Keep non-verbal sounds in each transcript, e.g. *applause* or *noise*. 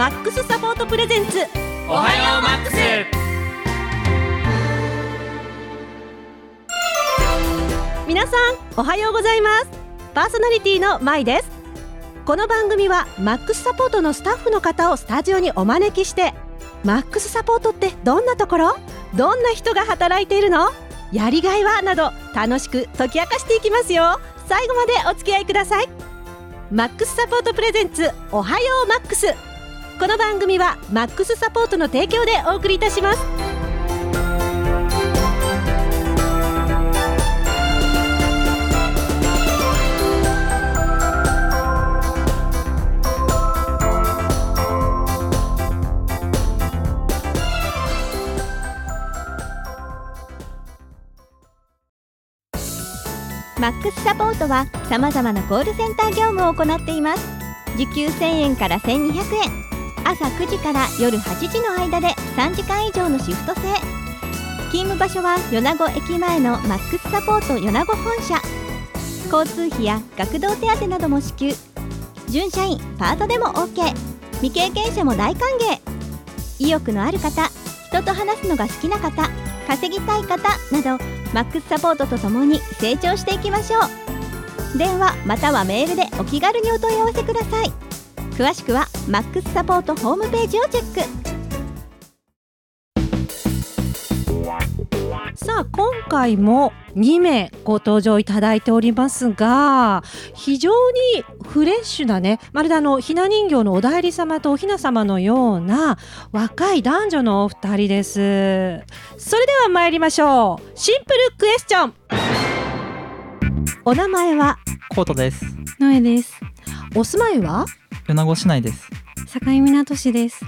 マックスサポートプレゼンツ。おはようマックス皆さんおはようございます。パーソナリティのまいです。この番組はマックスサポートのスタッフの方をスタジオにお招きしてマックスサポートってどんなところ？どんな人が働いているの？やりがいは？など楽しく解き明かしていきますよ。最後までお付き合いください。マックスサポートプレゼンツおはようマックスこの番組はマックスサポートの提供でお送りいたします。マックスサポートは様々なコールセンター業務を行っています。時給1000円から1200円。朝9時から夜8時の間で3時間以上のシフト制。勤務場所は米子駅前のマックスサポート米子本社。交通費や学童手当なども支給。準社員パートでも OK 未経験者も大歓迎。意欲のある方人と話すのが好きな方稼ぎたい方などマックスサポートとともに成長していきましょう。電話またはメールでお気軽にお問い合わせください。詳しくはマックスサポートホームページをチェック。さあ今回も2名ご登場いただいておりますが非常にフレッシュなねまるであのひな人形のお内裏様とおひな様のような若い男女のお二人です。それでは参りましょう。シンプルクエスチョン。お名前は？コートです。ノエです。お住まいは？米子市内です。境港市です。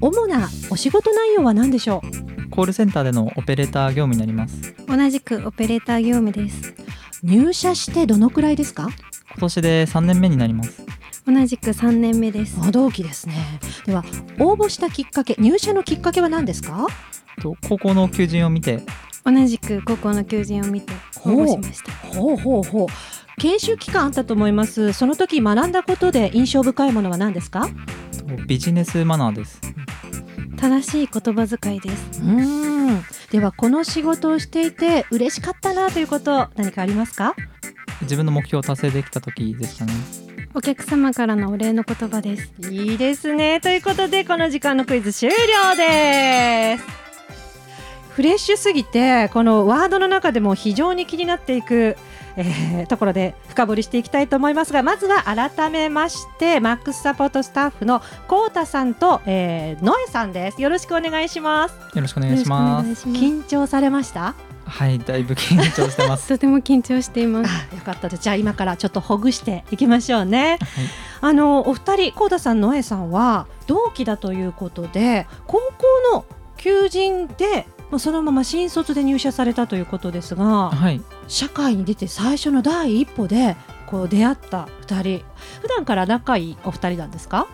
主なお仕事内容は何でしょう？コールセンターでのオペレーター業務になります。同じくオペレーター業務です。入社してどのくらいですか？今年で3年目になります。同じく3年目です。あ同期ですね。では応募したきっかけ入社のきっかけは何ですか？と高校の求人を見て。同じく高校の求人を見て応募しました。ほうほうほう研修期間あったと思います。その時学んだことで印象深いものは何ですか？とビジネスマナーです。正しい言葉遣いです。うーん。ではこの仕事をしていて嬉しかったなということ何かありますか？自分の目標を達成できた時でしたね。お客様からのお礼の言葉です。いいですね。ということでこの時間のクイズ終了です。フレッシュすぎてこのワードの中でも非常に気になっていく、えーところで深掘りしていきたいと思いますがまずは改めましてマックスサポートスタッフのコウタさんと、えー、ノエさんです。よろしくお願いします。よろしくお願いします。緊張されました？はいだいぶ緊張してまます。す。とても緊張しています。あよかったじゃあ今からちょっとほぐしていきましょうね。はい。あのお二人コウタさんノエさんは同期だということで高校の求人でまあそのまま新卒で入社されたということですがはい社会に出て最初の第一歩でこう出会った二人。普段から仲いいお二人なんですか？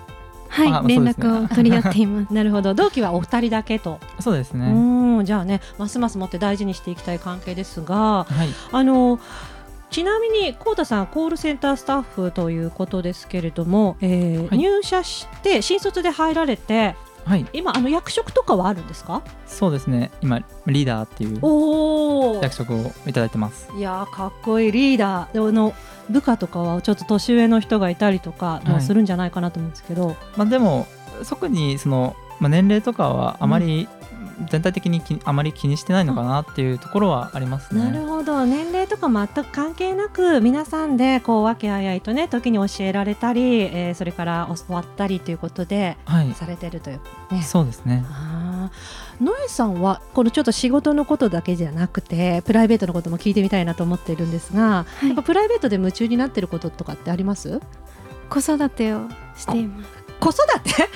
はい、ね。絡を取り合っています。*laughs* なるほど。同期はお二人だけと、うそうですね。ーんじゃあねますますもって大事にしていきたい関係ですがはい。あのちなみにコウタさんコールセンタースタッフということですけれども、えーはい。入社して新卒で入られてはい。今あの役職とかはあるんですか？そうですね。今リーダーっていうお役職をいただいてます。いやーかっこいい。リーダー。であの部下とかはちょっと年上の人がいたりとかもするんじゃないかなと思うんですけど、まあでも特にその、まあ、年齢とかはあまり、全体的にきあまり気にしてないのかなっていうところはありますね。なるほど。年齢とか全く関係なく皆さんでこう和気あいあいとね時に教えられたり、えーそれから教わったりということではい、されてるというね。そうですね。ノエさんはこのちょっと仕事のことだけじゃなくてプライベートのことも聞いてみたいなと思ってるんですが、はい。やっぱプライベートで夢中になってることとかってあります？子育てをしています。子育て？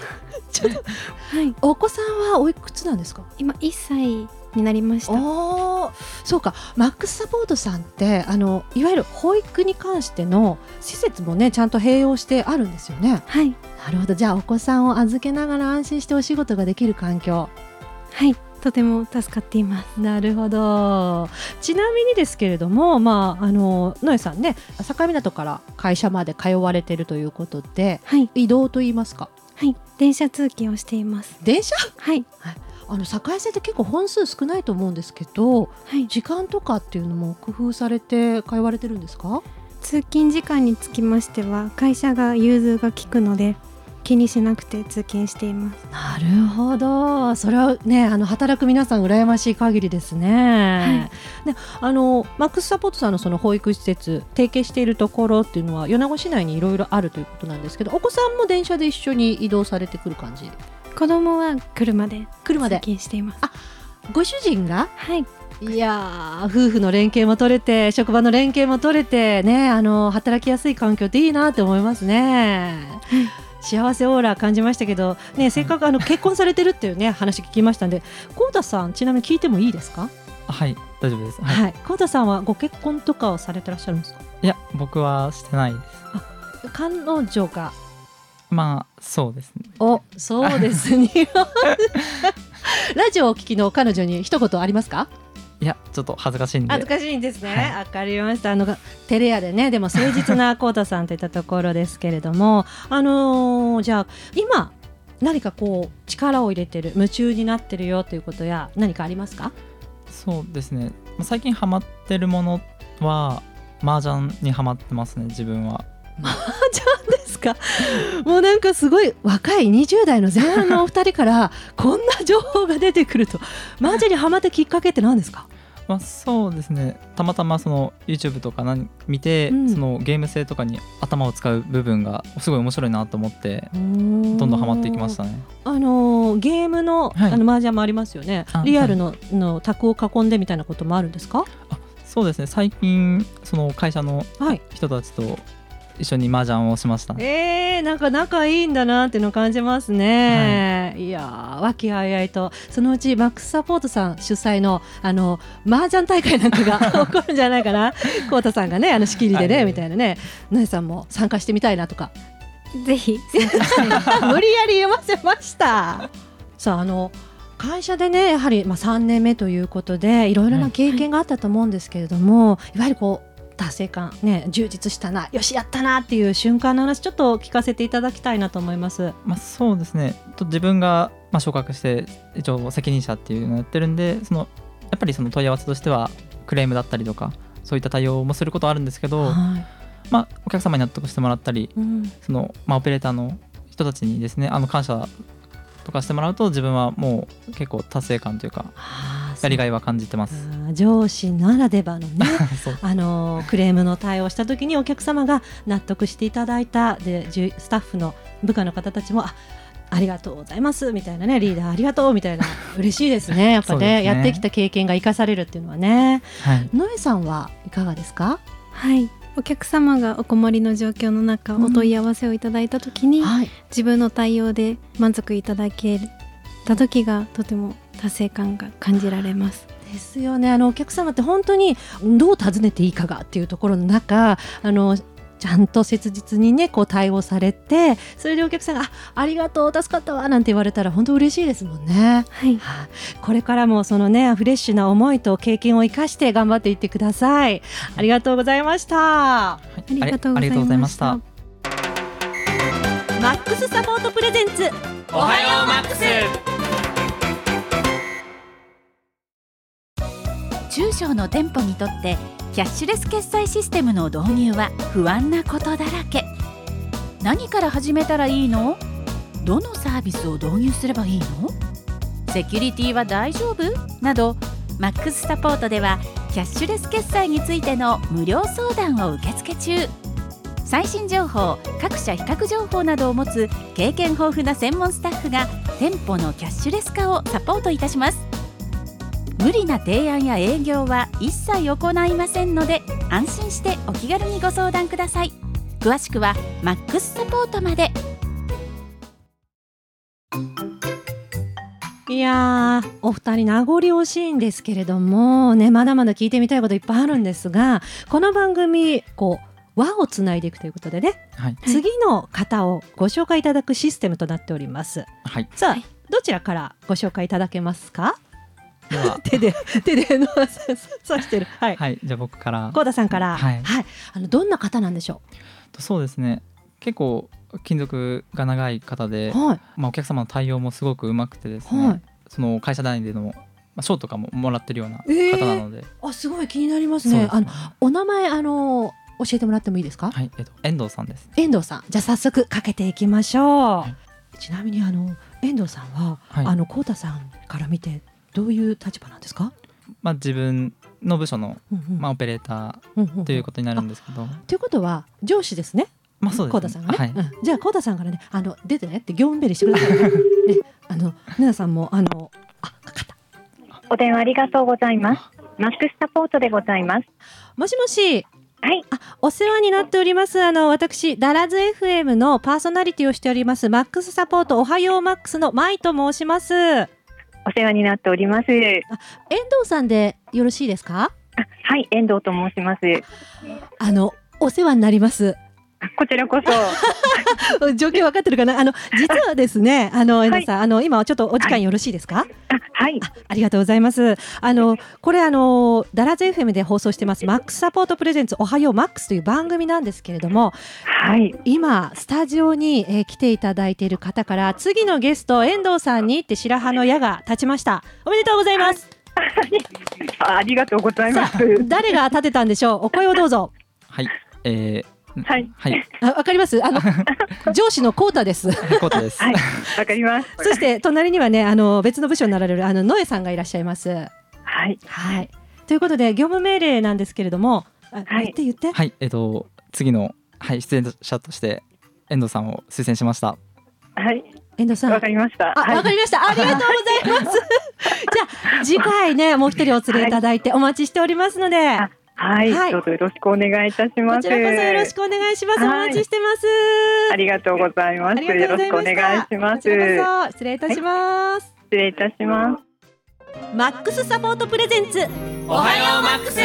ちょっとはい、お子さんはおいくつなんですか？今1歳になりました。そうか。マックスサポートさんってあのいわゆる保育に関しての施設もねちゃんと併用してあるんですよね。はい、なるほど。じゃあお子さんを預けながら安心してお仕事ができる環境。はい、とても助かっています。なるほど。ちなみにですけれどもまああの野江さんね境港から会社まで通われてるということではい、移動といいますかはい電車通勤をしています。電車？はい。あの境線って結構本数少ないと思うんですけどはい。時間とかっていうのも工夫されて通われてるんですか？通勤時間につきましては会社が融通が利くので気にしなくて通勤しています。なるほど。それはねあの働く皆さん羨ましい限りですね、であのマックスサポートさんのその保育施設提携しているところっていうのは米子市内にいろいろあるということなんですけどお子さんも電車で一緒に移動されてくる感じ？子供は車で車で？通勤しています。あご主人が？はい。いやー夫婦の連携も取れて職場の連携も取れてねあの働きやすい環境っていいなって思いますね。幸せオーラ感じましたけど、ね、せっかくあの結婚されてるっていうね話聞きましたんで、コウタさんちなみに聞いてもいいですか？はい大丈夫です、はいはい、コウタさんはご結婚とかをされてらっしゃるんですか？いや僕はしてないです彼女が、まあそうですねお、そうですね。*laughs* *laughs* ラジオをお聞きの彼女に一言ありますか？いやちょっと恥ずかしいんで恥ずかしいんですね。はいわ、かりました。あのテレアでね、でも誠実なコウタさんといったところですけれども、あのーじゃあ今何かこう力を入れてる、夢中になってるよということや何かありますか？そうですねまあ最近ハマってるものは麻雀にハマってますね自分はですか？もうなんかすごい若い20代の前半のお二人からこんな情報が出てくると、マージャにハマったきっかけって何ですか？まあそうですね。たまたまその YouTube とか何見て、うん。そのゲーム性とかに頭を使う部分がすごい面白いなと思ってどどんどんハマっていきましたね。あのーゲームの、はい。あの麻雀もありますよね。あ。リアルの、の卓を囲んでみたいなこともあるんですか？そうですね。最近その会社のはい。人たちと一緒に麻雀をしましたえー、なんか仲いいんだなっていうのを感じますね。い、やー和気あいあいとそのうちマックスサポートさん主催のあの麻雀大会なんかが *laughs* 起こるんじゃないかな。コウタさんがねあの仕切りでね、はいみたいなね。なえさんも参加してみたいなとか。ぜひ *laughs* 無理やり読ませました。さああの会社でねやはりまあ3年目ということでいろいろな経験があったと思うんですけれども、い、わゆるこう達成感ね充実したなよしやったなっていう瞬間の話ちょっと聞かせていただきたいなと思います。まあ、そうですね。と自分がまあ昇格して一応責任者っていうのをやってるんでそのやっぱりその問い合わせとしてはクレームだったりとかそういった対応もすることはあるんですけど、はい。まあ、お客様に納得してもらったりうん。その、まあ、オペレーターの人たちにですねあの感謝とかしてもらうと自分はもう結構達成感というかあーやりがいは感じてます。上司ならではのね *laughs* あのクレームの対応した時にお客様が納得していただいたでじゅスタッフの部下の方たちもあありがとうございますみたいなねリーダーありがとうみたいな *laughs* 嬉しいですねやっぱね。ね。やってきた経験が生かされるっていうのはね。はい、野江さんはいかがですか？はい。お客様がお困りの状況の中、うんお問い合わせをいただいた時にはい。自分の対応で満足いただけた時がとても達成感が感じられます。ですよね。あのお客様って本当にどう尋ねていいかがっていうところの中あのちゃんと切実にねこう対応されてそれでお客さんがあありがとう助かったわなんて言われたら本当嬉しいですもんね。はい。はいこれからもそのねフレッシュな思いと経験を生かして頑張っていってください。ありがとうございました。はい。ありがとうございました。マックスサポートプレゼンツ。おはようマックス中小の店舗にとってキャッシュレス決済システムの導入は不安なことだらけ。何から始めたらいいの？どのサービスを導入すればいいの？セキュリティは大丈夫？などマックスサポートではキャッシュレス決済についての無料相談を受付中。最新情報各社比較情報などを持つ経験豊富な専門スタッフが店舗のキャッシュレス化をサポートいたします。無理な提案や営業は一切行いませんので安心してお気軽にご相談ください。詳しくはマックスサポートまで。いやーお二人名残惜しいんですけれどもねまだまだ聞いてみたいこといっぱいあるんですがこの番組こう輪をつないでいくということでねはい。次の方をご紹介いただくシステムとなっております。はい、さあ、はいどちらからご紹介いただけますか？では。*laughs* 手で手でのさ *laughs* さしてる。はい。はい。じゃあ僕から。高田さんから。はい。あのどんな方なんでしょとそうですね。結構勤続が長い方で、はい。まあ、お客様の対応もすごくうまくてですね、はい。その会社内での、まあ、賞とかももらってるようなえー方なので、あすごい気になりますそうですねね。あのお名前あの教えてもらってもいいですか、はい。えっと、遠藤さんです。遠藤さん。じゃあ早速かけていきましょう、はい。ちなみにあの遠藤さんは、はい。あのこうたさんから見てどういう立場なんですか、まあ、自分の部署の、まあ、オペレーターということになるんですけど、ということは上司ですね？まあそうこうたさんがね、ですね。はい。うん。じゃあこうたさんからねあの出てねって業務メールしてください。*laughs* ねねあの皆さんもあのあかかった。お電話ありがとうございます。マックスサポートでございます。もしもし。はい、あお世話になっております。あの私ダラズ FM のパーソナリティをしておりますマックスサポートおはようマックスのマイと申します。遠お世話になっております。藤さんでよろしいですか？あはい、遠藤と申します。あのお世話になりますこちらこそ。*laughs* 状況分かってるかな？あの実はですねあの遠藤さん、あの今ちょっとお時間よろしいですか、あはい、あありがとうございます。あのこれあのダラズ FM で放送してますマックスサポートプレゼンツおはようマックスという番組なんですけれども、はい、今スタジオに、えー来ていただいている方から次のゲスト遠藤さんにって白羽の矢が立ちました。おめでとうございます。あありがとうございまさす。あ誰が立てたんでしょう？お声をどうぞ。はい、えー、はい、はい、あわかります？あの *laughs* 上司のコータです。コートです。はい、わかります。*laughs* そして隣にはねあの別の部署になられるあのノエさんがいらっしゃいます。はい、はい。ということで業務命令なんですけれども、あはい言って言って。はい、えっと、次の、はい、出演者として、遠藤さんを推薦しました。はい、遠藤さん。わかりました。あ、はいわかりました。ありがとうございます。*laughs* じゃあ次回ねもう一人お連れいただいてお待ちしておりますので、あはい、はいどうぞよろしくお願いいたします。こちらこそよろしくお願いします。おはい待ちしてます。ありがとうございます。よろしくお。願いします。失礼いたします。失礼いたします。マックスサポートプレゼンツおはようマックス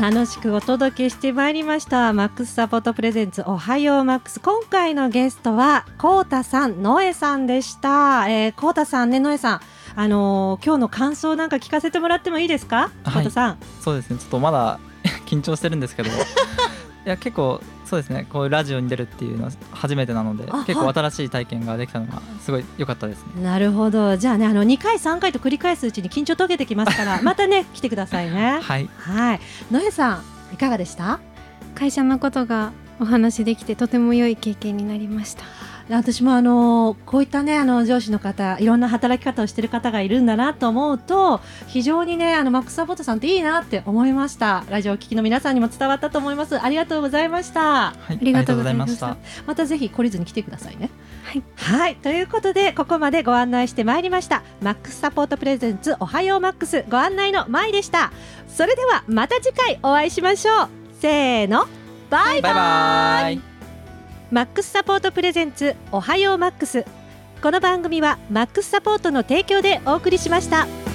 楽しくお届けしてまいりましたマックスサポートプレゼンツおはようマックス今回のゲストはコウタさんノエさんでした、えー、コウタさんねノエさんあのー今日の感想なんか聞かせてもらってもいいですか？はい。さん。そうですね、ちょっとまだ *laughs* 緊張してるんですけど、*laughs* いや、結構、そうですね、こういうラジオに出るっていうのは初めてなのであ、結構新しい体験ができたのが、すごい良かったですね。なるほど。じゃあねあの2回3回と繰り返すうちに緊張解けてきますから *laughs* またね来てくださいね。はい、はい。ノエさんいかがでした？会社のことがお話できてとても良い経験になりました私もあのこういったねあの上司の方いろんな働き方をしてる方がいるんだなと思うと非常にねあのマックスサポートさんっていいなって思いました。ラジオをお聞きの皆さんにも伝わったと思います。ありがとうございました。はい、ありがとうございまりしたままたぜひ懲りずに来てくださいね。はい。はいということでここまでご案内してまいりました。マックスサポートプレゼンツおはようマックス。ご案内のまいでした。それではまた次回お会いしましょう。せーの。バイバイ。バイバイ。マックスサポートプレゼンツおはようマックスこの番組はマックスサポートの提供でお送りしました。